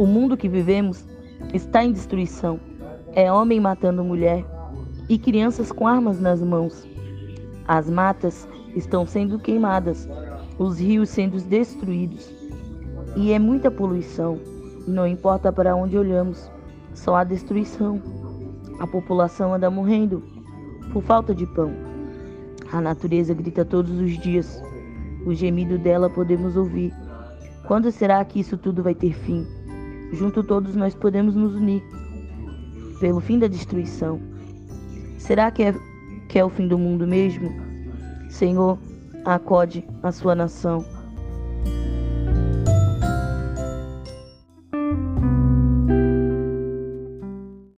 O mundo que vivemos está em destruição. É homem matando mulher e crianças com armas nas mãos. As matas estão sendo queimadas, os rios sendo destruídos. E é muita poluição. Não importa para onde olhamos, só há destruição. A população anda morrendo por falta de pão. A natureza grita todos os dias. O gemido dela podemos ouvir. Quando será que isso tudo vai ter fim? Junto todos nós podemos nos unir pelo fim da destruição. Será que é, que é o fim do mundo mesmo? Senhor, acode a sua nação